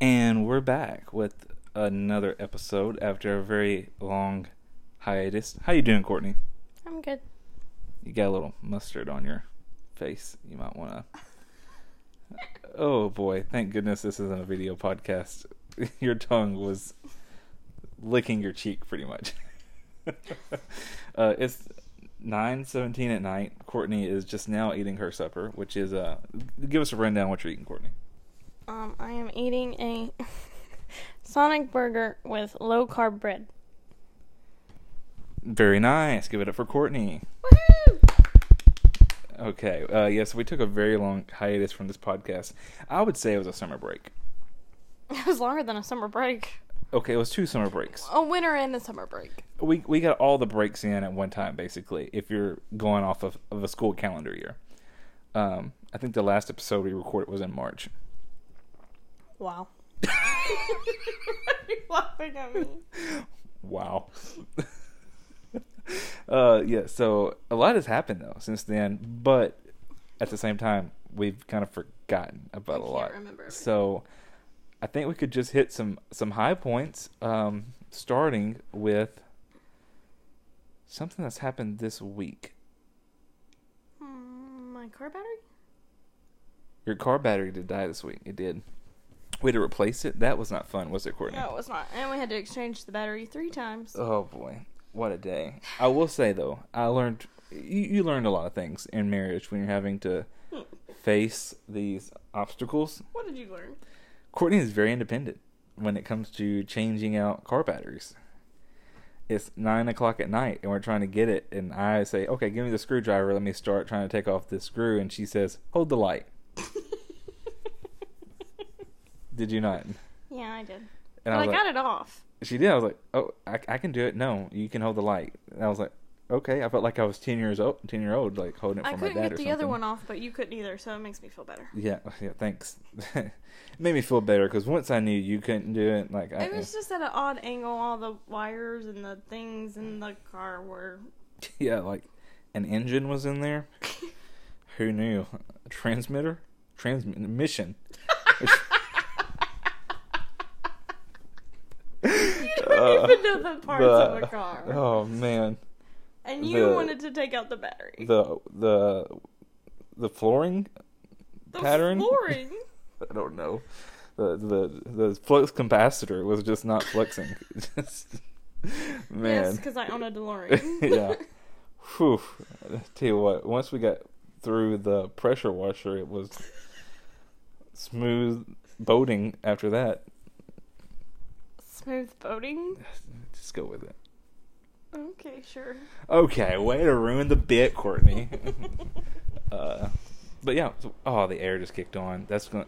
And we're back with another episode after a very long hiatus. How you doing, Courtney? I'm good. You got a little mustard on your face. You might want to. Oh boy! Thank goodness this isn't a video podcast. Your tongue was licking your cheek, pretty much. uh, it's nine seventeen at night. Courtney is just now eating her supper, which is uh. Give us a rundown what you're eating, Courtney. Um, I am eating a Sonic burger with low carb bread. Very nice. Give it up for Courtney. Woohoo! Okay. Uh, yes, yeah, so we took a very long hiatus from this podcast. I would say it was a summer break. It was longer than a summer break. Okay, it was two summer breaks. A winter and a summer break. We we got all the breaks in at one time, basically. If you're going off of, of a school calendar year, um, I think the last episode we recorded was in March. Wow. You're laughing at me? Wow. uh, yeah. So a lot has happened though since then, but at the same time, we've kind of forgotten about I a lot. remember So I think we could just hit some some high points, um, starting with something that's happened this week. Hmm, my car battery? Your car battery did die this week. It did. We had to replace it. That was not fun, was it, Courtney? No, it was not. And we had to exchange the battery three times. Oh boy, what a day! I will say though, I learned you, you learned a lot of things in marriage when you're having to hmm. face these obstacles. What did you learn? Courtney is very independent when it comes to changing out car batteries. It's nine o'clock at night and we're trying to get it, and I say, "Okay, give me the screwdriver. Let me start trying to take off this screw." And she says, "Hold the light." Did you not? Yeah, I did. And but I, was like, got it off. She did. I was like, "Oh, I, I can do it." No, you can hold the light. And I was like, "Okay." I felt like I was ten years old, ten year old, like holding it for I my couldn't get the something. other one off, but you couldn't either, so it makes me feel better. Yeah, oh, yeah. Thanks. it made me feel better because once I knew you couldn't do it, like I, It was just at an odd angle. All the wires and the things in the car were. yeah, like an engine was in there. Who knew? A transmitter, transmission. You even know the parts of a car, Oh man, and you the- wanted to take out the battery. the the the flooring The pattern? flooring. I don't know. The the the flux capacitor was just not flexing. Just- man. Yes, because I own a DeLorean. yeah. Whew. I tell you what, once we got through the pressure washer, it was smooth boating after that. Smooth boating. Just go with it. Okay, sure. Okay, way to ruin the bit, Courtney. uh, but yeah, oh, the air just kicked on. That's gonna,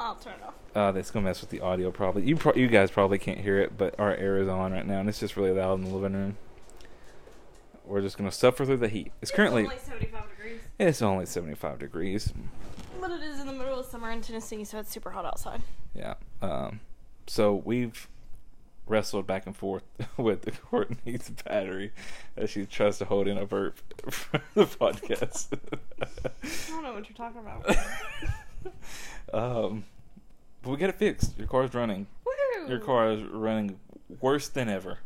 I'll turn it off. uh, that's gonna mess with the audio. Probably you, pro- you guys probably can't hear it, but our air is on right now, and it's just really loud in the living room. We're just gonna suffer through the heat. It's currently, It's only 75 degrees. it's only seventy-five degrees. But it is in the middle of summer in Tennessee, so it's super hot outside. Yeah. Um, so we've wrestled back and forth with the Courtney's battery as she tries to hold in a burp for the podcast. I don't know what you're talking about. um, but we got it fixed. Your car's running. Woohoo! Your car is running worse than ever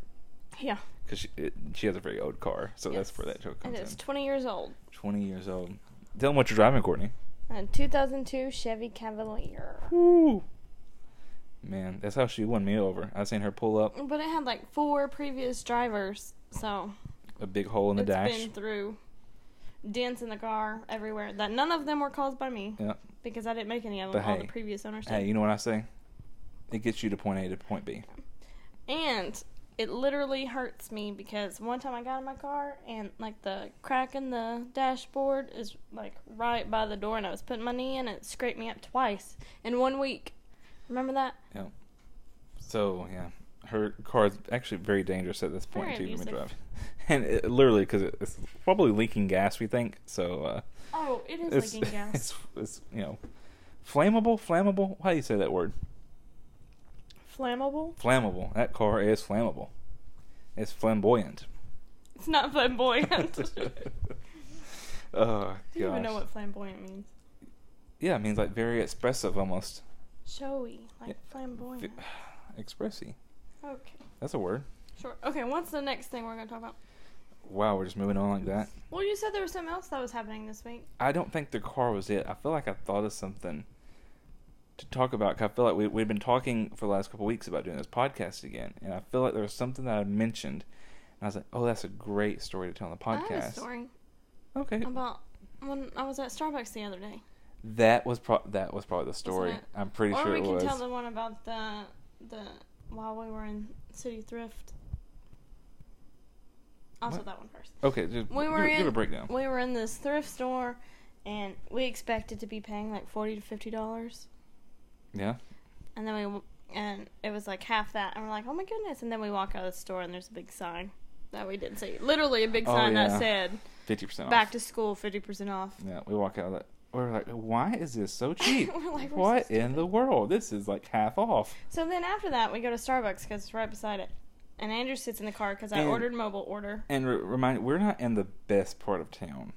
Yeah, because she, it- she has a very old car. So that's where that joke it comes is in. 20 years old. Twenty years old. Tell them what you're driving, Courtney. A 2002 Chevy Cavalier. Woo. Man, that's how she won me over. I seen her pull up But it had like four previous drivers, so a big hole in the it's dash. been through dents in the car everywhere. That none of them were caused by me Yeah. because I didn't make any of But them. All hey, the previous owners did. Hey, you know what I say? It gets you to point A to point B. And it literally hurts me because one time I got in my car and like the crack in the dashboard is like right by the door and I was putting my knee in and it scraped me up twice in one week. Remember that? Yeah. So yeah, her car is actually very dangerous at this point too for me drive, and it, literally because it's probably leaking gas. We think so. Uh, Oh, it is it's, leaking gas. it's it's you know flammable. Flammable. How do you say that word? Flammable? Flammable. That car is flammable. It's flamboyant. It's not flamboyant. oh Do you even know what flamboyant means? Yeah, it means like very expressive almost. Showy, like Yeah. flamboyant. Expressy. Okay. That's a word. Sure. Okay, what's the next thing we're gonna talk about? Wow, we're just moving on like that. Well, you said there was something else that was happening this week. I don't think the car was it. I feel like I thought of something to talk about. 'cause I feel like we, we've been talking for the last couple weeks about doing this podcast again, and I feel like there was something that I mentioned, and I was like, "Oh, that's a great story to tell on the I have a podcast." story Okay, about when I was at Starbucks the other day. That was pro- that was probably the story. I'm pretty or sure we it can was. tell the one about the the while we were in City Thrift. Also, What? that one first. Okay, just We give, were give in- a breakdown. We were in this thrift store, and we expected to be paying like forty to fifty dollars, Yeah, and then we and it was like half that, and we're like, oh my goodness! And then we walk out of the store, and there's a big sign that we didn't see. Literally a big Oh, sign yeah. that said fifty percent off. "Back to school, fifty percent off." Yeah, we walk out of that. We're like, why is this so cheap? We're like, we're so what in the world? This is like half off. So then after that, we go to Starbucks because it's right beside it. And Andrew sits in the car because I And- ordered mobile order. And re- remind, we're not in the best part of town.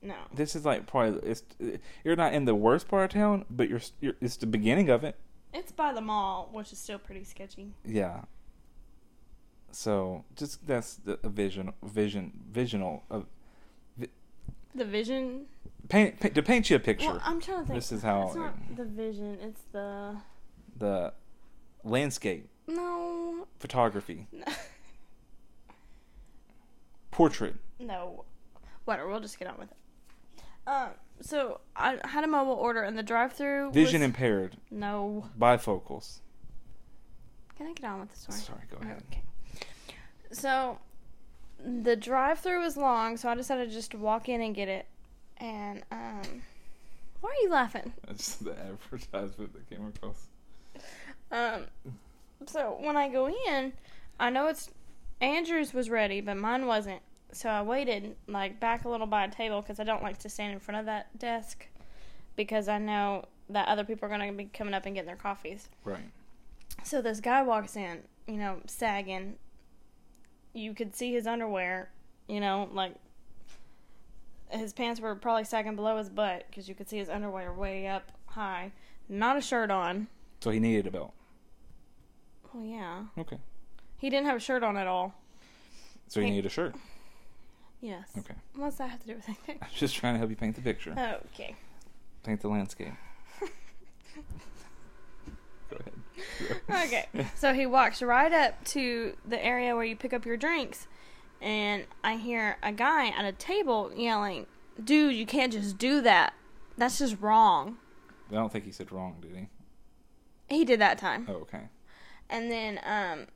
No. This is like probably it's you're not in the worst part of town, but you're, you're it's the beginning of it. It's by the mall, which is still pretty sketchy. Yeah. So just that's the a vision, vision, visional of The vision. Paint, paint to paint you a picture. Well, I'm trying to think. This is how It's not the vision. It's the. the landscape No. photography portrait. No. Whatever. We'll just get on with it. Um. So I had a mobile order, and the drive-through. Vision was... impaired, No. bifocals. Can I get on with the story? Sorry, go ahead. Okay. So, the drive-through was long, so I decided to just to walk in and get it. And um, why are you laughing? That's the advertisement that came across. Um, so when I go in, I know it's Andrew's was ready, but mine wasn't. So I waited like back a little by a table because I don't like to stand in front of that desk because I know that other people are going to be coming up and getting their coffees. Right. So this guy walks in, you know, sagging. You could see his underwear, you know, like his pants were probably sagging below his butt because you could see his underwear way up high. Not a shirt on. So he needed a belt. Well, yeah. Okay. He didn't have a shirt on at all. So he Hey. needed a shirt. Yes. Okay. What's that have to do with anything? I'm just trying to help you paint the picture, Okay. paint the landscape. Go ahead. Okay. So he walks right up to the area where you pick up your drinks, and I hear a guy at a table yelling, "Dude, you can't just do that. That's just wrong." I don't think he said wrong, did he? He did that time. Oh, okay. And then um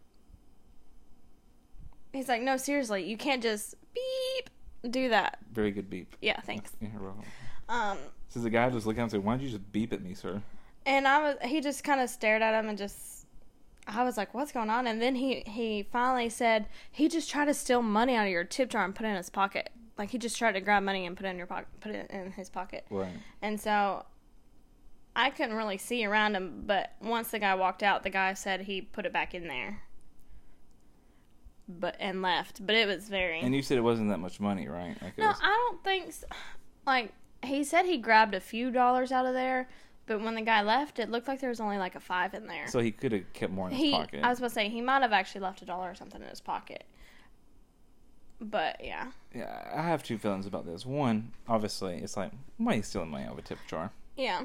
he's like, "No, seriously, you can't just beep do that." Very good beep. Yeah, thanks. You're welcome. Um So the guy just looked at him and said, "Why don't you just beep at me, sir?" and I was he just kind of stared at him and just I was like, "What's going on?" And then he he finally said he just tried to steal money out of your tip jar and put it in his pocket. Like he just tried to grab money and put it in your pocket, put it in his pocket. Right. And so I couldn't really see around him, but once the guy walked out, the guy said he put it back in there. But and left. But it was very And you said it wasn't that much money, right? Like No, was, I don't think so. like he said he grabbed a few dollars out of there, but when the guy left, it looked like there was only like a 5 in there. so he could have kept more in his he pocket. I was about to say he might have actually left a dollar or something in his pocket. But yeah. yeah, I have two feelings about this. One, obviously, it's like, why are you stealing money out of a tip jar? Yeah.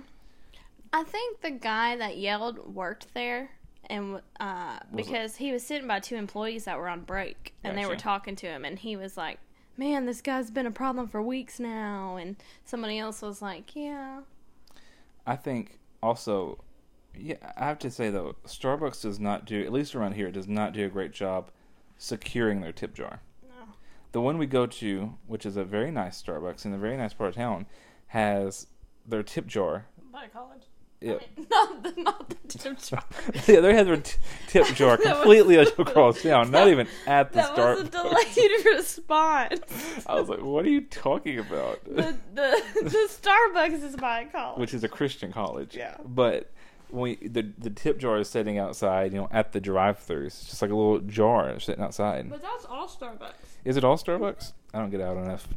I think the guy that yelled worked there and uh Was it- because he was sitting by two employees that were on break and they were talking to him and he was like, "Man, this guy's been a problem for weeks now." And somebody else was like, "Yeah." I think also, yeah, I have to say though, Starbucks does not do, at least around here, it does not do a great job securing their tip jar. No. The one we go to, which is a very nice Starbucks in a very nice part of town, has their tip jar. By college. Yeah, not the not the tip jar. yeah they have their t- tip jar That was- completely across town, not even at the that was a delayed response. I was like, what are you talking about? the the the Starbucks is by college. Which is a Christian college. Yeah. But when we, the the tip jar is sitting outside, you know, at the drive-through. It's just like a little jar sitting outside. But that's all Starbucks. Is it all Starbucks? I don't get out enough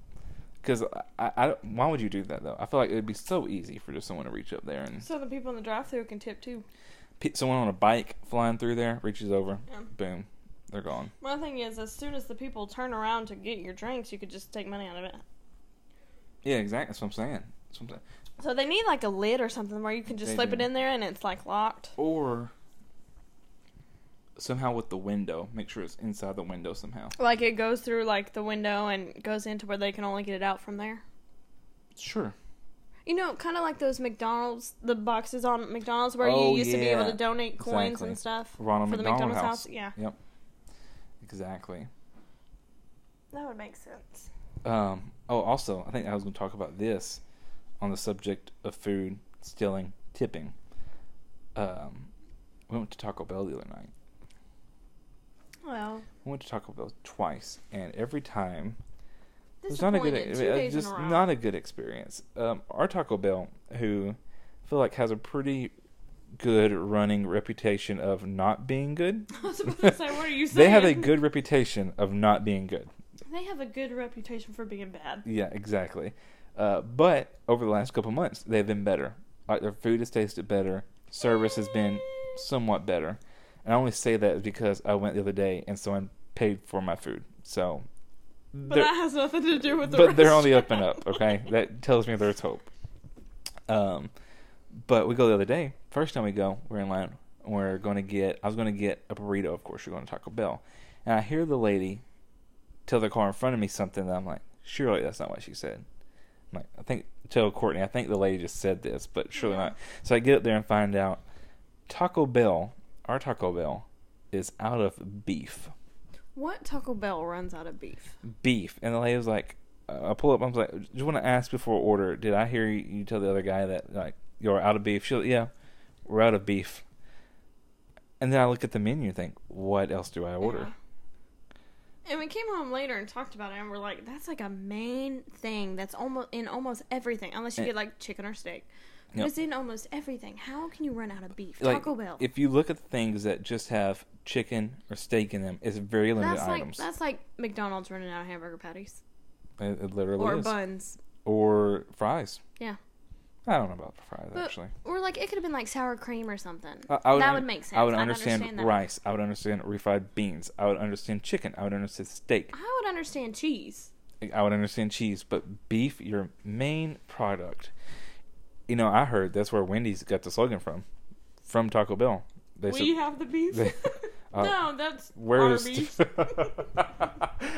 Because I, I, why would you do that though? I feel like it would be so easy for just someone to reach up there and So the people in the drive-through can tip too. pe- someone on a bike flying through there reaches over, Yeah. boom, they're gone. My thing is, as soon as the people turn around to get your drinks, you could just take money out of it. Yeah, exactly. That's what I'm saying. That's what I'm saying. So they need like a lid or something where you can just They slip do. it in there and it's like locked. Or somehow with the window, make sure it's inside the window somehow. Like it goes through like the window and goes into where they can only get it out from there. Sure. You know, kind of like those McDonald's, the boxes on McDonald's where Oh, you used to be able to donate coins Exactly. and stuff Ronald for the McDonald McDonald's House. house. Yeah, Yep. Exactly. that would make sense. Um, oh, also, I think I was going to talk about this on the subject of food stealing, tipping. Um, we went to Taco Bell the other night. Well, We went to Taco Bell twice, and every time it was not a good, uh, just a not a good experience. Um, our Taco Bell, who I feel like has a pretty good running reputation of not being good. I was about to say, what are you saying? They have a good reputation of not being good. They have a good reputation for being bad. Yeah, exactly. Uh, but over the last couple months, they've been better. Like their food has tasted better, service has been somewhat better. And I only say that because I went the other day and someone paid for my food. So, But that has nothing to do with the but they're on the up and up. Okay, that tells me there's hope. Um, but we go the other day. First time we go, we're in line. We're going to get. I was going to get a burrito. Of course, we're going to Taco Bell, and I hear the lady tell the car in front of me something that I'm like, surely that's not what she said. I'm like, I think tell Courtney. I think the lady just said this, but surely Yeah. not. So I get up there and find out Taco Bell, our Taco Bell, is out of beef. What Taco Bell runs out of beef? beef. And the lady was like, uh, I pull up. I was like, just want to ask before order. Did I hear you, tell the other guy that like you're out of beef? She's like, yeah, we're out of beef. And then I look at the menu and think, what else do I order? Yeah. And we came home later and talked about it, and we're like, "That's like a main thing. That's almost in almost everything, unless you Eh. get like chicken or steak. It's in almost everything. How can you run out of beef? Like, Taco Bell. If you look at the things that just have chicken or steak in them, it's very limited that's like items. that's like McDonald's running out of hamburger patties it, it literally or is. buns. Or fries. Yeah. I don't know about the fries But- actually. Or like it could have been like sour cream or something. I would that would make sense. I would understand, understand that. rice. I would understand refried beans. I would understand chicken. I would understand steak. I would understand cheese. I would understand cheese, but beef, your main product. You know, I heard that's where Wendy's got the slogan from, from Taco Bell. They we have the beef. they- uh, no, that's "Where's?" Arby's.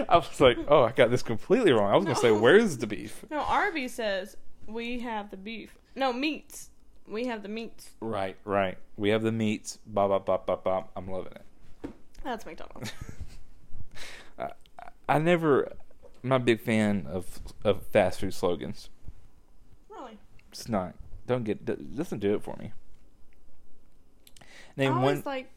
I was like, "Oh, I got this completely wrong." I was gonna say, "Where's the beef?" No, Arby's says we have the beef. No, meats. We have the meats. Right, right. We have the meats. Bop, bop, bop, bop, bop. I'm loving it. That's McDonald's. I, I never. I'm not a big fan of of fast food slogans. It's not. Don't get. Doesn't do it for me. Name I one. always like.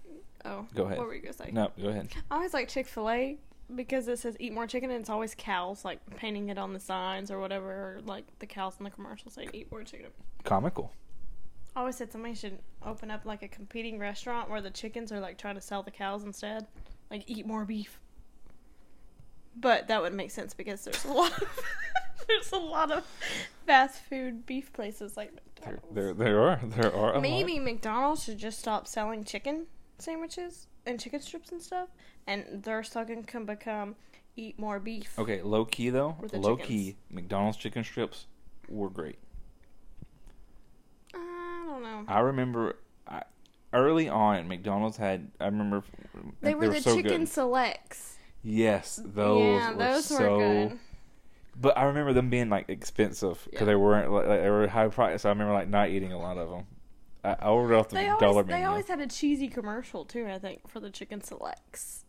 Oh, Go ahead. What were you gonna say? No, go ahead. I always like Chick Fil A because it says "Eat more chicken" and it's always cows like painting it on the signs or whatever, or like the cows in the commercial saying "Eat more chicken." Comical. I always said somebody should open up like a competing restaurant where the chickens are like trying to sell the cows instead, like eat more beef. But that would make sense because there's a lot of there's a lot of fast food beef places like There, McDonald's. there, there are, there are. a lot. Maybe McDonald's should just stop selling chicken sandwiches and chicken strips and stuff, and their slogan can become "Eat more beef." Okay, low key though. Low chickens. key, McDonald's chicken strips were great. I don't know. I remember I, early on, McDonald's had. I remember They were the so chicken good. selects. Yes, those yeah, were those so. were good. But I remember them being like expensive because Yeah. they weren't like, they were high price. So I remember like not eating a lot of them. I, I ordered off the They dollar always, menu. they always had a cheesy commercial too. I think for the chicken selects.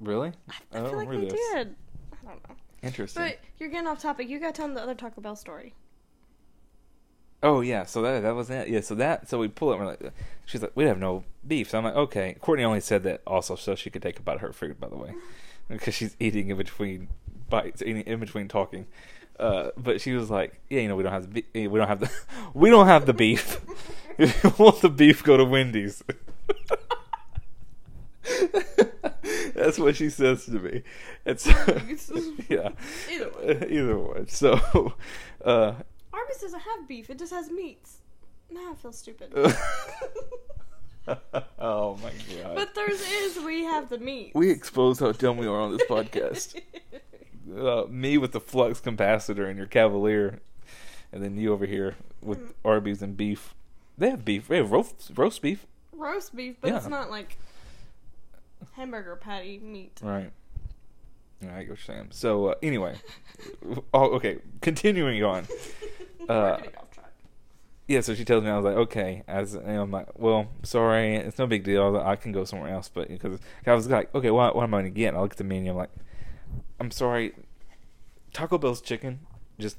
really? I, I I don't feel like they this. did. I don't know. Interesting. But you're getting off topic. You got to tell them the other Taco Bell story. Oh yeah, so that that was it. Yeah, so that so we pull it. And we're like, she's like, we have no beef. So I'm like, okay. Courtney only said that also so she could take a bite of her food, by the way, because she's eating in between bites, eating in between talking. Uh, but she was like, yeah, you know, we don't have the be- we don't have the we don't have the beef. if you want the beef, go to Wendy's. That's what she says to me. It's Arby's. yeah. Either one. Either one. So, uh, Arby's doesn't have beef; it just has meats. Now I feel stupid. oh my god. but theirs is we have the meat. we expose how dumb we are on this podcast. uh, me with the flux capacitor and your Cavalier, and then you over here with Mm. Arby's and beef. They have beef. They have roast, roast beef. Roast beef, but it's not like hamburger patty meat. Right. Yeah, I get what you're saying. So uh, anyway, oh, okay. Continuing on. Uh, getting off track. Yeah, so she tells me I was like, okay. As and I'm like, well, sorry, it's no big deal. I can go somewhere else, but because I was like, okay, what, what am I gonna get? And I look at the menu. I'm like, I'm sorry, Taco Bell's chicken just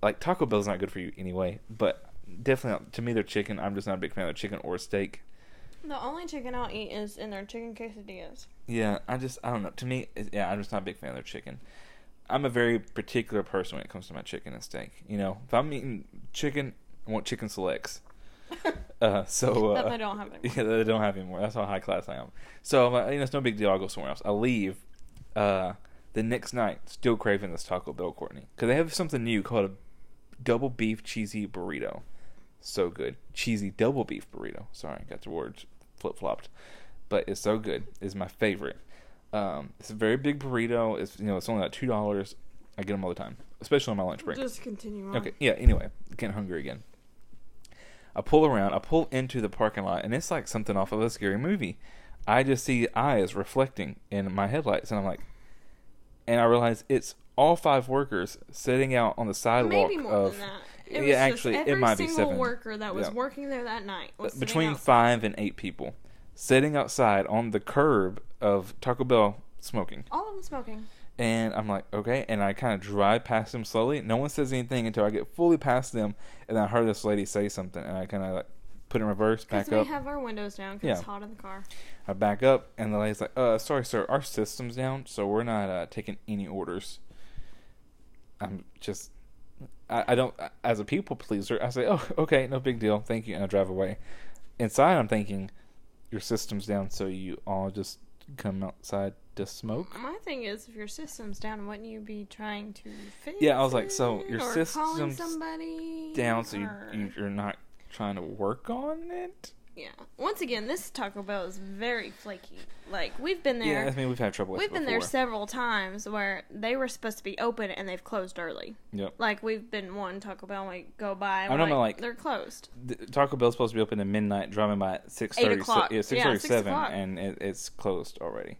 like Taco Bell's not good for you anyway. But definitely not, to me, their chicken. I'm just not a big fan of their chicken or steak. The only chicken I'll eat is in their chicken quesadillas. Yeah, I just I don't know. To me, yeah, I'm just not a big fan of their chicken. I'm a very particular person when it comes to my chicken and steak. You know, if I'm eating chicken, I want chicken selects. Uh, so uh, that they don't have anymore. Yeah, they don't have anymore. That's how high class I am. So like, you know, it's no big deal. I'll go somewhere else. I leave. Uh, the next night, still craving this Taco Bell, Courtney, because they have something new called a double beef cheesy burrito. So good, cheesy double beef burrito. Sorry, got the words flip flopped, but it's so good. It's my favorite. Um, it's a very big burrito. It's you know, it's only like two dollars. I get them all the time, especially on my lunch break. Just continue on. Okay, yeah, anyway, getting hungry again. I pull around, I pull into the parking lot, and it's like something off of a scary movie. I just see eyes reflecting in my headlights, and I'm like, and I realize it's all five workers sitting out on the sidewalk Maybe more of than that. It yeah, was actually, it might be single seven. worker that was Yeah. working there that night was between five and eight people sitting outside on the curb of Taco Bell smoking. All of them smoking. And I'm like, okay. And I kind of drive past them slowly. No one says anything until I get fully past them. And I heard this lady say something. And I kind of like put in reverse, back Because we up. have our windows down because Yeah. it's hot in the car. I back up. And the lady's like, uh, sorry, sir. Our system's down. So we're not uh, taking any orders. I'm just. I, I don't. As a people pleaser, I say, oh, okay, no big deal. Thank you. And I drive away. Inside, I'm thinking, your system's down. So you all just come outside to smoke? My thing is, if your system's down, wouldn't you be trying to fix Yeah, I was like, so your system's somebody down so you, or- you're not trying to work on it Yeah. Once again, this Taco Bell is very flaky. Like we've been there. yeah i mean we've had trouble with We've been there several times where they were supposed to be open and they've closed early. yep Like we've been one Taco Bell and we go by and I'm talking like, like- they're closed. The- taco bell's supposed to be open at midnight driving by at 6.30 o'clock. yeah Yeah, 6.37 6 o'clock. and it, it's closed already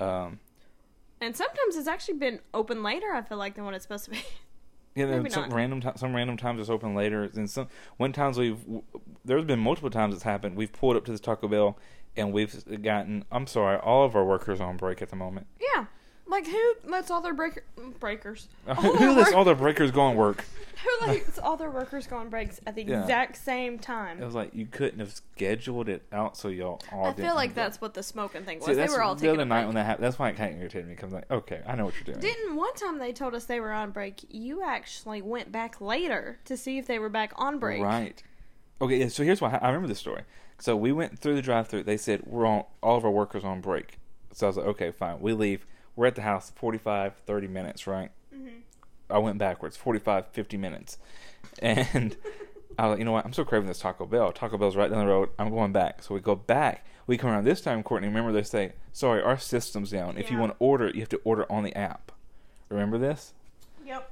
um And sometimes it's actually been open later. I feel like than what it's supposed to be. yeah then Maybe some not. random ti- some random times it's open later and some one times we've there's been multiple times it's happened we've pulled up to this taco bell and we've gotten i'm sorry all of our workers are on break at the moment yeah. Like who lets all their breaker breakers? All who lets all their breakers go on work Who lets all their workers go on breaks at the Yeah. exact same time? it was like you couldn't have scheduled it out so y'all all I didn't feel like go. that's what the smoking thing was. See, they that's were all the taking other a night break. when that happened. That's why it kind of irritated me because I'm like, okay, I know what you're doing. Didn't one time they told us they were on break? You actually went back later to see if they were back on break. Right. Okay, yeah, so here's why I remember this story. So we went through the drive-through. They said we're on all of our workers on break. So I was like, okay, fine. We leave. We're at the house 45, 30 minutes, right? Mm-hmm. I went backwards, 45, 50 minutes. And I was like, you know what? I'm so craving this Taco Bell. Taco Bell's right down the road. I'm going back. So we go back. We come around this time, Courtney. Remember they say, sorry, our system's down. If you want to order, you have to order on the app. Remember this? Yep.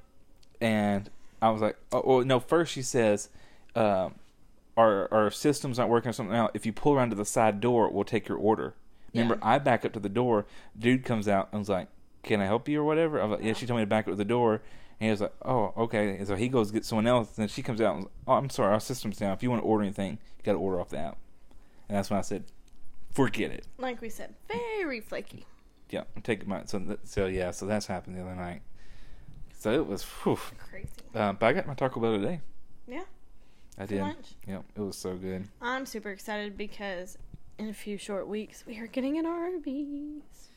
and I was like, oh, well, no. First, she says, um, our our system's not working or something out. If you pull around to the side door, we'll take your order. Remember, Yeah. I back up to the door. Dude comes out and was like, "Can I help you or whatever?" I was like, "Yeah." She told me to back up to the door, and he was like, "Oh, okay." And so he goes get someone else, and then she comes out and was, "Oh, I'm sorry, our system's down. If you want to order anything, you got to order off the app." And that's when I said, "Forget it." Like we said, very flaky. Yeah, I'm taking my so so yeah, so that's happened the other night. So it was, whew. Crazy. Uh, but I got my Taco Bell today. Yeah. I For did. lunch. Yep, it was so good. I'm super excited because in a few short weeks we are getting an Arby's.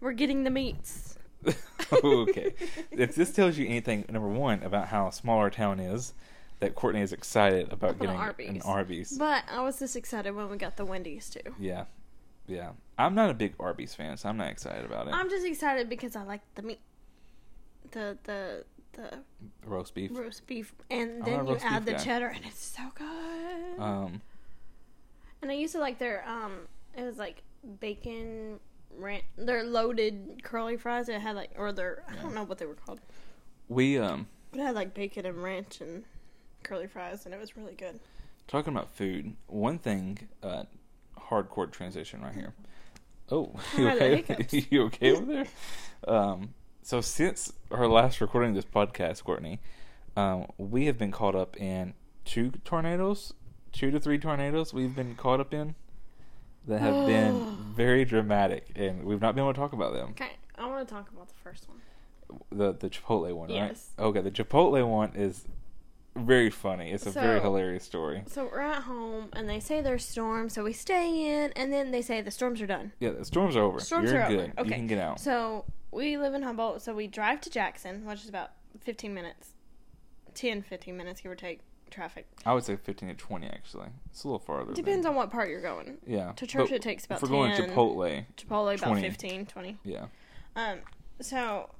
We're getting the meats. okay. if this tells you anything, number one, about how small our town is, that Courtney is excited about getting Arby's. an Arby's. But I was this excited when we got the Wendy's too. yeah. Yeah, I'm not a big Arby's fan, so I'm not excited about it. I'm just excited because I like the meat, the the the Roast beef. roast beef, and then you add the guy. cheddar, and it's so good. Um, and I used to like their um, it was like bacon ranch. Their loaded curly fries. It had like, or their I don't know what they were called. we um But it had like bacon and ranch and curly fries, and it was really good. talking about food. One thing, uh, hardcore transition right here. Oh, you How are the okay? you okay over there? Um, so since our last recording of this podcast, Courtney, um, we have been caught up in two tornadoes, two to three tornadoes. We've been caught up in that have been very dramatic, and we've not been able to talk about them. Okay, I want to talk about the first one. The the Chipotle one, right? Yes. Okay, the Chipotle one is very funny. It's a very hilarious story. So we're at home, and they say there's storms, so we stay in, and then they say the storms are done. Yeah, the storms are over. Storms You're are good. over. Okay. You can get out. So we live in Humboldt, so we drive to Jackson, which is about 15 minutes, 10, 15 minutes, give or take, traffic. I would say 15 to 20, actually. It's a little farther. Depends than, on what part you're going. Yeah. To church, But it takes about If we're going 10. Chipotle, Chipotle, about 20. 15, 20. yeah. Um, so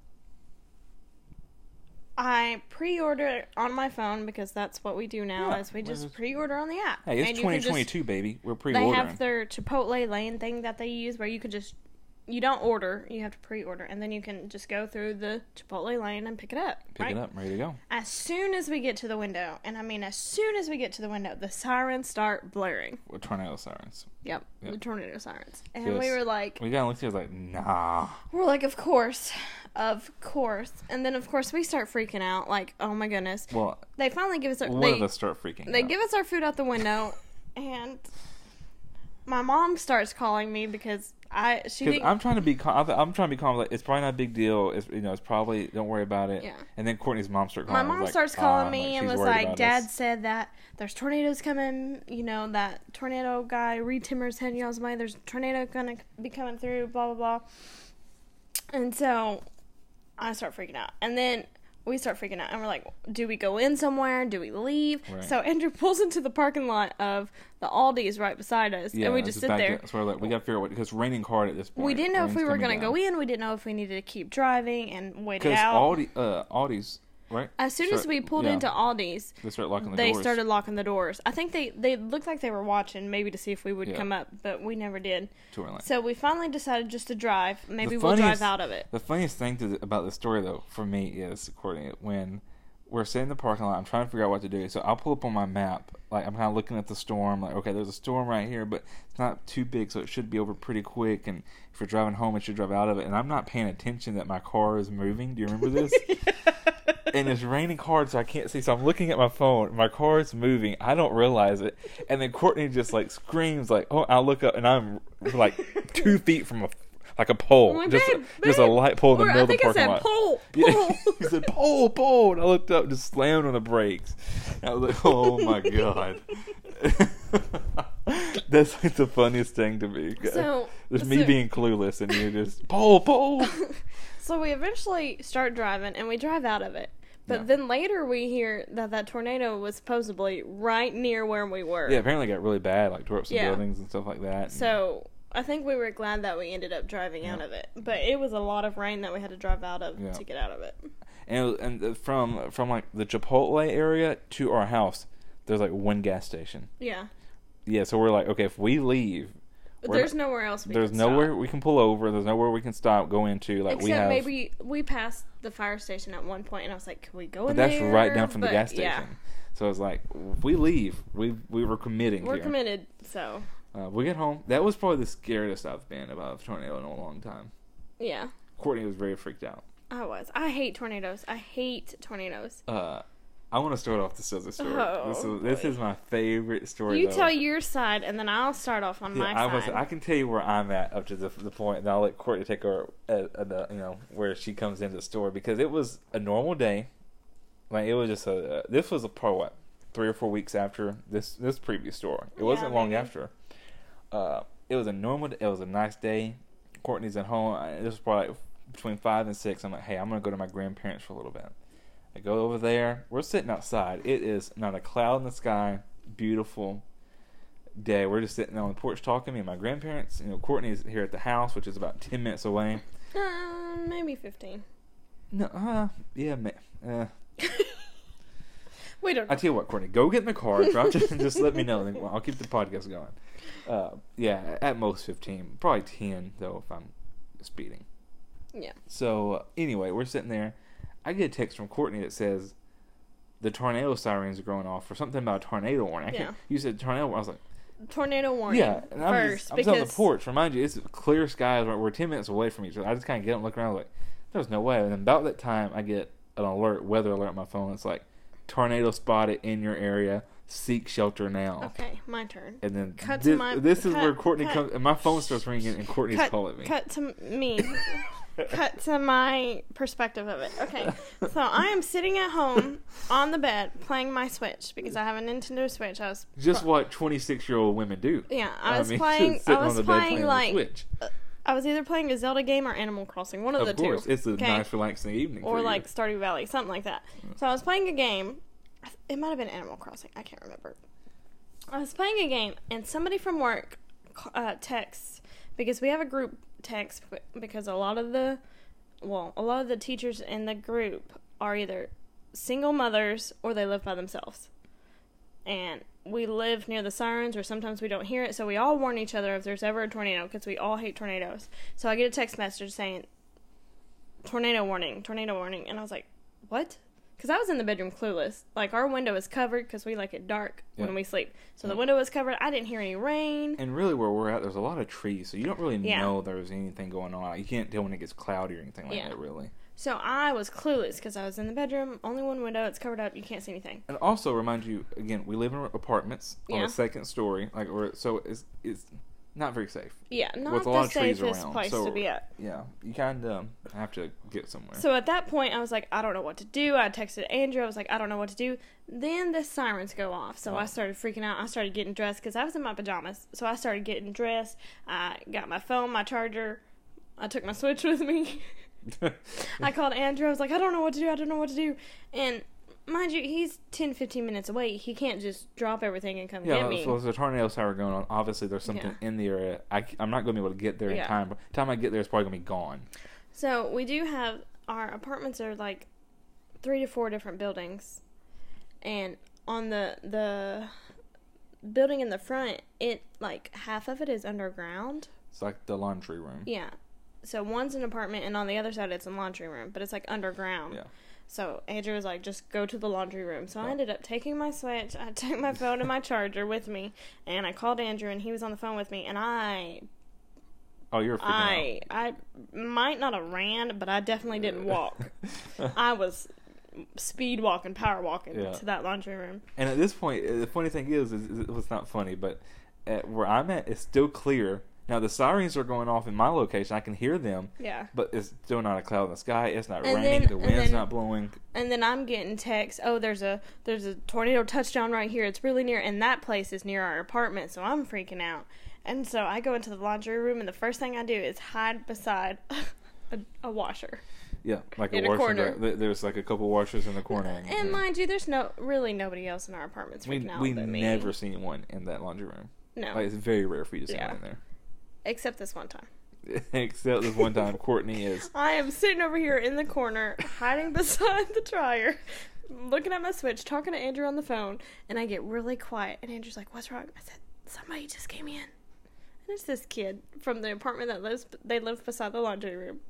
I pre-order on my phone because that's what we do now. Yeah, is we just pre-order on the app. Hey, it's And you just- 2022, baby. We're pre-ordering. They have their Chipotle lane thing that they use where you could just you don't order, you have to pre-order, and then you can just go through the Chipotle lane and pick it up. Pick right? it up, ready to go. As soon as we get to the window, and I mean as soon as we get to the window, the sirens start blaring. With tornado sirens. Yep, Yep. the tornado sirens, and Yes. we were like, We got looked at, like, nah. we're like, of course, of course, and then of course we start freaking out, like, oh my goodness. Well, They finally give us our one they, of us start freaking they out. give us our food out the window, and my mom starts calling me because I she Because I'm trying to be calm. I'm trying to be calm. Like it's probably not a big deal. It's you know it's probably don't worry about it. Yeah. And then Courtney's mom started my mom like, starts calling like, me and was like, "Dad us." said that there's tornadoes coming. You know that tornado guy Reed Timmers had y'all's money. There's a tornado gonna be coming through. Blah blah blah." And so I start freaking out, and then we start freaking out, and we're like, "Do we go in somewhere? Do we leave?" Right. So Andrew pulls into the parking lot of the Aldi's right beside us, Yeah, and we just sit there. To, so like, we got to figure out what because it's raining hard at this point. We didn't know if we were gonna go in. We didn't know if we needed to keep driving and wait it Because out. Aldi, uh, Aldi's right. as soon as we pulled yeah, into Aldi's, they start locking the they doors. started locking the doors. I think they they looked like they were watching, maybe to see if we would Yeah. come up, but we never did. to our lane. So we finally decided just to drive. Maybe The we'll drive out of it. The funniest thing to, about the story, though, for me is according when we're sitting in the parking lot, I'm trying to figure out what to do. So I'll pull up on my map, like I'm kind of looking at the storm, like okay, there's a storm right here, but it's not too big, so it should be over pretty quick. And if you're driving home, it should drive out of it. And I'm not paying attention that my car is moving. Do you remember this? and it's raining hard, so I can't see. So I'm looking at my phone. My car is moving. I don't realize it, and then Courtney just like screams, like, "Oh!" I look up, and I'm like two feet from a like a pole, Oh, just babe, a, just a light pole in the Or middle of the think I said lot. pole, Yeah, pole. he said pole, pole, and I looked up, and just slammed on the brakes. And I was like, "Oh my god." That's like the funniest thing to me. So- There's me being clueless, and you just pole, pole. So we eventually start driving, and we drive out of it. But Yeah. then later we hear that that tornado was supposedly right near where we were. Yeah, apparently it got really bad, like tore up some Yeah. buildings and stuff like that. So I think we were glad that we ended up driving out of it. But it was a lot of rain that we had to drive out of Yeah. to get out of it. and it- and uh, from from like the Chipotle area to our house, there's like one gas station. Yeah. Yeah, so we're like, okay, if we leave, We're there's nowhere else we there's can nowhere stop. we can pull over. There's nowhere we can stop, go into. Like Except we have, maybe we passed the fire station at one point, and I was like, "Can we go but in that's there?" That's right down from the gas station. Yeah, So it's like, if we leave, we we were committing. we're here. committed. So Uh, we get home. That was probably the scariest I've been about a tornado in a long time. yeah, Courtney was very freaked out. I was. I hate tornadoes. I hate tornadoes. Uh, I want to start off this other story. Oh, this is this is my favorite story. You though. tell your side, and then I'll start off on Yeah, my I was. side. I can tell you where I'm at up to the, the point, and I'll let Courtney take her at, at the you know where she comes into the store because it was a normal day. Like it was just a. Uh, this was a part what three or four weeks after this this previous story. It wasn't long maybe. after. Uh, it was a normal. It was a nice day. Courtney's at home. This was probably like between five and six. I'm like, hey, I'm gonna go to my grandparents for a little bit. I go over there. We're sitting outside. It is not a cloud in the sky. Beautiful. day. We're just sitting on the porch talking. Me and my grandparents. You know, Courtney is here at the house, which is about ten minutes away. Uh, maybe 15. No, uh, yeah, ma- uh, We don't I tell you what, Courtney, go get in the car, to, and just let me know. Then I'll keep the podcast going. Uh, yeah, at most fifteen, probably ten though if I'm speeding. Yeah. So uh, anyway, we're sitting there. I get a text from Courtney that says the tornado sirens are going off or something about a tornado warning. I can't, Yeah. You said tornado. warning. I was like, Tornado warning. yeah. And I'm first just, I'm just on the porch. Remind you, it's clear skies. We're, we're ten minutes away from each other. I just kind of get up and look around like, there's no way. And then about that time, I get an alert, weather alert on my phone. It's like tornado spotted in your area. Seek shelter now. Okay, my turn. And then Cut to this, my- this is cut- where Courtney cut. comes, and my phone starts ringing, and Courtney's cut, calling me. cut to me. cut to my perspective of it. Okay, so I am sitting at home on the bed playing my Switch because I have a Nintendo Switch. I was Just what 26 year old women do. yeah, I was mean, playing. I was on the bed playing the like Switch. I was either playing a Zelda game or Animal Crossing, one of, Of the course, two. it's a okay? nice, relaxing evening. or like you. Stardew Valley, something like that. So I was playing a game. It might have been Animal Crossing. I can't remember. I was playing a game, and somebody from work uh, texts because we have a group text because a lot of the, well, a lot of the teachers in the group are either single mothers or they live by themselves, and we live near the sirens, or sometimes we don't hear it. So we all warn each other if there's ever a tornado because we all hate tornadoes. So I get a text message saying tornado warning, tornado warning. And I was like, what? Because I was in the bedroom clueless. Like, our window is covered because we like it dark Yeah. when we sleep. So the window was covered. I didn't hear any rain. And really, where we're at, there's a lot of trees, so you don't really Yeah. know there's anything going on. You can't tell when it gets cloudy or anything like Yeah. that, really. So I was clueless because I was in the bedroom, only one window, it's covered up, you can't see anything. And also remind you again, we live in apartments on Yeah. the second story, like or so it's it's not very safe. Yeah, not With a the lot of trees safest around, place so- to be at. Yeah, you kind of um, have to get somewhere. So at that point, I was like, I don't know what to do. I texted Andrew. I was like, I don't know what to do. Then the sirens go off. So Oh. I started freaking out. I started getting dressed because I was in my pajamas. So I started getting dressed. I got my phone, my charger. I took my Switch with me. I called Andrew. I was like, I don't know what to do. I don't know what to do. And mind you, he's 10, 15 minutes away. He can't just drop everything and come yeah, get me. so there's a tornado siren going on. Obviously, there's something in the area. I, am not going to be able to get there in time. By the time I get there, it's probably going to be gone. So we do have our apartments are like three to four different buildings, and on the the building in the front, it like half of it is underground. It's like the laundry room. Yeah. So one's an apartment, and on the other side it's a laundry room, but it's like underground. Yeah. So Andrew was like, just go to the laundry room. So I ended up taking my switch, I took my phone and my charger with me, and I called Andrew, and he was on the phone with me, and I Oh, you're freaking I I might not have ran, but I definitely didn't walk. I was speed walking, power walking Yeah. to that laundry room. And at this point, uh, the funny thing is, is, is it was not funny, but at where I'm at, it's still clear. Now the sirens are going off in my location. I can hear them, Yeah. but it's still not a cloud in the sky. It's not And raining. then- the wind's then- not blowing. And then I'm getting texts, oh there's a there's a tornado touchdown right here. It's really near and that place is near our apartment, so I'm freaking out. And so I go into the laundry room and the first thing I do is hide beside a, a washer. Yeah, like In a washer. corner. dry- There's like a couple washers in the corner. And, And mind you, there's no really nobody else in our apartments we we me. never see anyone in that laundry room. No. Like it's very rare for you to see Yeah. one in Except this one time. Except this one time, Courtney is. I am sitting over here in the corner, hiding beside the dryer, looking at my switch, talking to Andrew on the phone, and I get really quiet. And Andrew's like, "What's wrong?" I said, "Somebody just came in." And it's this kid from the apartment that lives. They live beside the laundry room.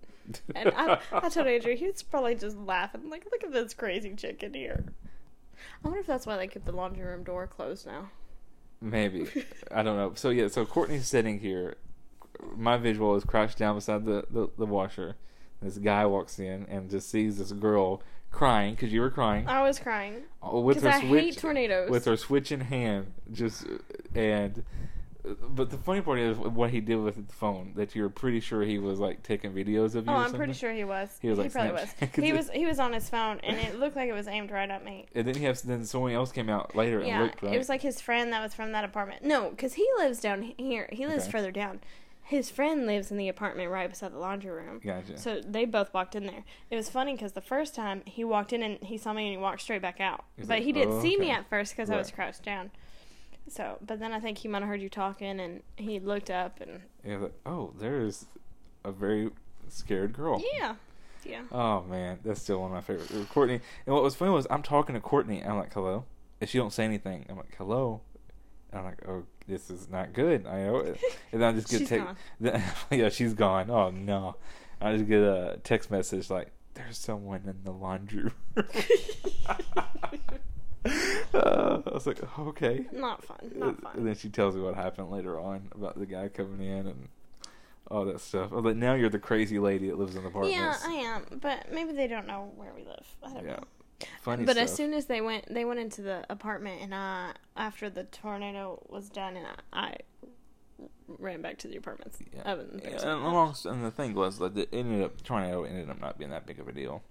And I, I told Andrew he was probably just laughing, like, "Look at this crazy chick in here." I wonder if that's why they keep the laundry room door closed now. Maybe. I don't know. So yeah, so Courtney's sitting here. My visual is crouched down beside the, the, the washer. This guy walks in and just sees this girl crying because you were crying I was crying uh, with her I switch hate tornadoes. with her switch in hand. Just and but the funny part is what he did with the phone. That you're pretty sure he was like taking videos of you. Oh, I'm pretty sure he was. He was, like, probably was. He was. He was on his phone, and it looked like it was aimed right at me. And then he has then someone else came out later and Yeah, looked right. it was like his friend that was from that apartment. No, because he lives down here. He lives Okay. further down. His friend lives in the apartment right beside the laundry room. gotcha. So they both walked in there. It was funny because the first time he walked in and he saw me and he walked straight back out. He's but like, he didn't "Oh, see me oh, at first because I was crouched down. So, but then I think he might have heard you talking, and he looked up, and Yeah, like, oh, there's a very scared girl. yeah, yeah. Oh man, that's still one of my favorites. It Courtney, and what was funny was I'm talking to Courtney. And I'm like, "Hello," and she don't say anything. I'm like, "Hello," and I'm like, "Oh, this is not good." I know it. And then I just get She's take, yeah, she's gone. Oh no, I just get a text message like, "There's someone in the laundry room." uh, I was like, "Okay." Not fun. Not fun. And then she tells me what happened later on about the guy coming in and all that stuff. Was like, now you're the crazy lady that lives in the apartment. Yeah, I am, but maybe they don't know where we live. I don't Yeah. know. Funny but stuff. as soon as they went, they went into the apartment, and uh, after the tornado was done, and I, I ran back to the apartments. Yeah. Yeah, and, along, and the thing was that it ended up tornado ended up not being that big of a deal.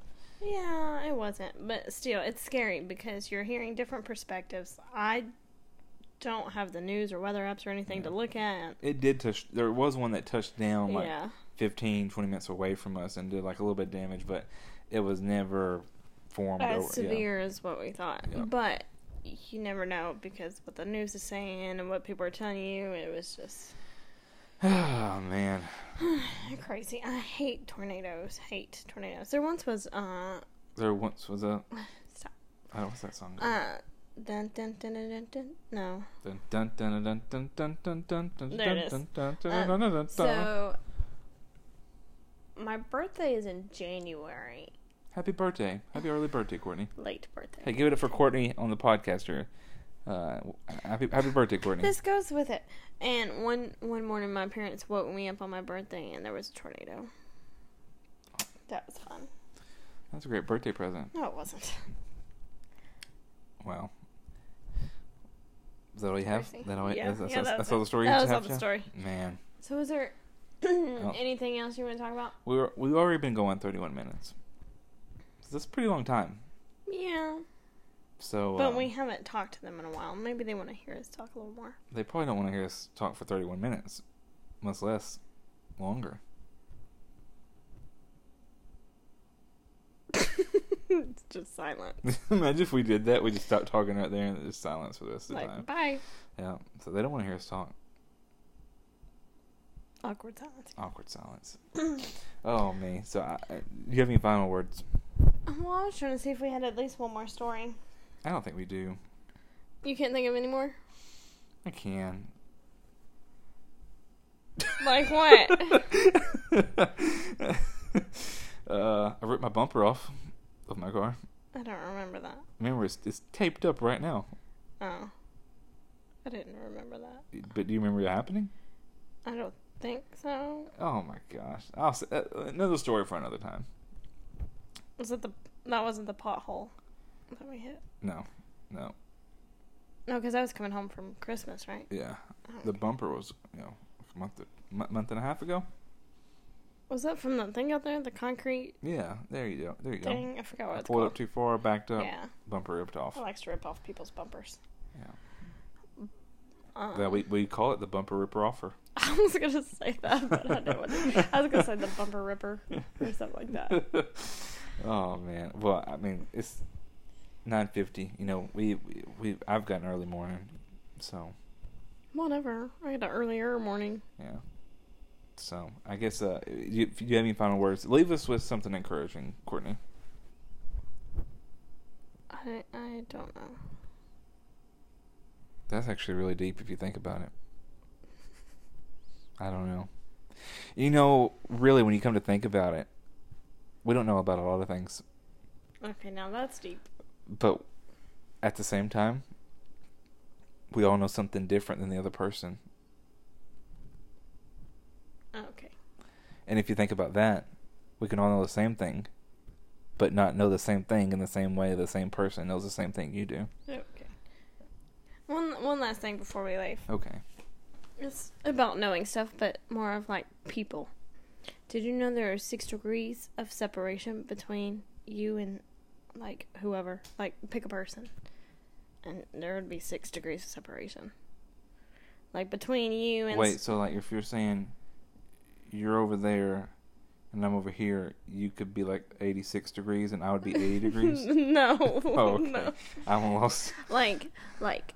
yeah, it wasn't, but still, it's scary because you're hearing different perspectives. I don't have the news or weather apps or anything to look at. It did touch. There was one that touched down like yeah, 15, 20 minutes away from us and did like a little bit of damage, but it was never formed as over. yeah. severe as what we thought. Yeah. But you never know because what the news is saying and what people are telling you, it was just Oh man, crazy. I hate tornadoes. Hate tornadoes. There once was uh there once was a. stop. I don't know what's that song. Uh dun dun dun dun dun, dun. no. Dun, dun, dun, dun, dun, dun, dun, dun, dun, There it dun, is. dun, dun, dun, Um, dun, dun, dun. So my birthday is in January. Happy birthday! Happy early birthday, Courtney. Late birthday. Hey, give it up for Courtney on the podcast here. Uh, happy Happy birthday, Courtney. This goes with it. And one one morning my parents woke me up on my birthday and there was a tornado. That was fun. That's a great birthday present. No, it wasn't. Wow. Is that all you have? That all? Yeah, that's, that's, yeah, that that's all the story That you was all have the to? story. Man, So is there anything else you want to talk about? we were we've already been going 31 minutes. That's a pretty long time. Yeah. So, But um, we haven't talked to them in a while. Maybe they want to hear us talk a little more. they probably don't want to hear us talk for 31 minutes, much less longer. it's just silent. Imagine if we did that. We just stopped talking right there and just silence for the rest of the Like, time. bye. Yeah. So they don't want to hear us talk. Awkward silence. Awkward silence. oh me. So, I, I- do you have any final words? Well, I was trying to see if we had at least one more story. I don't think we do. You can't think of any more? I can. Like what? uh, I ripped my bumper off of my car. I don't remember that. Remember, it's, it's taped up right now. Oh. I didn't remember that. But do you remember it happening? I don't think so. Oh my gosh! I'll say, uh, another story for another time. Was it the. That wasn't the pothole that we hit? No, no, No, because I was coming home from Christmas, right? yeah. The bumper was, you know, a month, m- month and a half ago. Was that from the thing out there? The concrete Yeah, there you go. There you go. thing? I forgot what I it's pulled called. up too far, backed up, Yeah. bumper ripped off. I likes to rip off people's bumpers. Yeah. Um, Yeah, we we call it the bumper ripper offer. I was gonna say that, but I didn't. I was gonna say the bumper ripper or something like that. oh man. Well, I mean, it's nine fifty. You know, we, we we I've got an early morning, so Whatever. I had an earlier morning. yeah. So I guess uh, you, if you have any final words, leave us with something encouraging, Courtney. I I don't know. That's actually really deep if you think about it. I don't know. You know, really, when you come to think about it, we don't know about a lot of things, Okay, now that's deep. but at the same time, we all know something different than the other person. Okay. And if you think about that, we can all know the same thing, but not know the same thing in the same way the same person knows the same thing you do. Okay. One one last thing before we leave. Okay. It's about knowing stuff, but more of like people. Did you know there are six degrees of separation between you and like whoever? Like pick a person, and there would be six degrees of separation. Like between you and Wait, so like if you're saying you're over there and I'm over here, you could be like 86 degrees and I would be 80 degrees? no, Oh, okay. no. I'm lost. Like like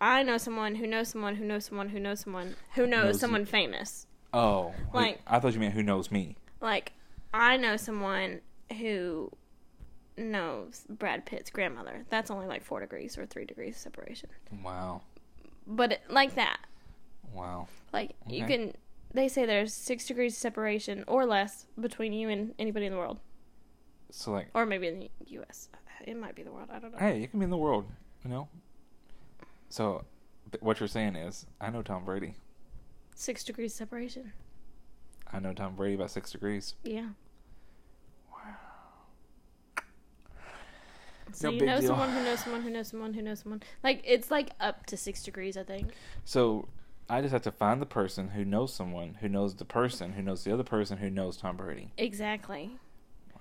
I know someone who knows someone who knows someone who knows someone who knows, Knows someone famous. Oh, Like- I thought you meant who knows me. Like, I know someone who knows Brad Pitt's grandmother. That's only like four degrees or three degrees separation. Wow, But it, like that, wow. like you can. They say there's six degrees separation or less between you and anybody in the world, So like, or maybe in the U.S. It might be the world. I don't know. hey, you can be in the world, you know. So, th- what you're saying is, I know Tom Brady. Six degrees separation. I know Tom Brady by six degrees. Yeah. Wow. So No you know deal. someone who knows someone who knows someone who knows someone. Like it's like up to six degrees, I think. So I just have to find the person who knows someone who knows the person who knows the other person who knows Tom Brady. Exactly.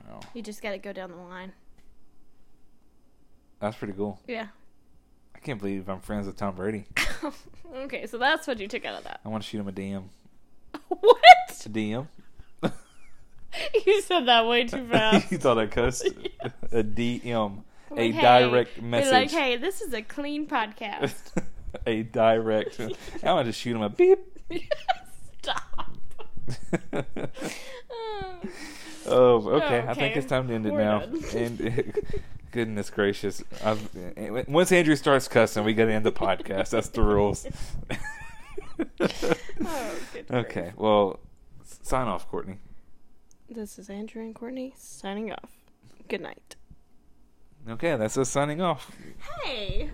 Wow, You just got to go down the line. that's pretty cool. Yeah. I can't believe I'm friends with Tom Brady. okay, so that's what you took out of that. I want to shoot him a DM. What? A DM. you said that way too fast. you thought I cussed? Yes. A DM. A Like, hey, direct message. like, hey, this is a clean podcast. a direct. I want to shoot him a beep. Stop. oh, Oh, okay. I think it's time to end it we're now. done. And goodness gracious, I've, once Andrew starts cussing, we got to end the podcast. That's the rules. Oh, okay. Well, sign off, Courtney. This is Andrew and Courtney signing off. Good night. Okay, that's us signing off. Hey.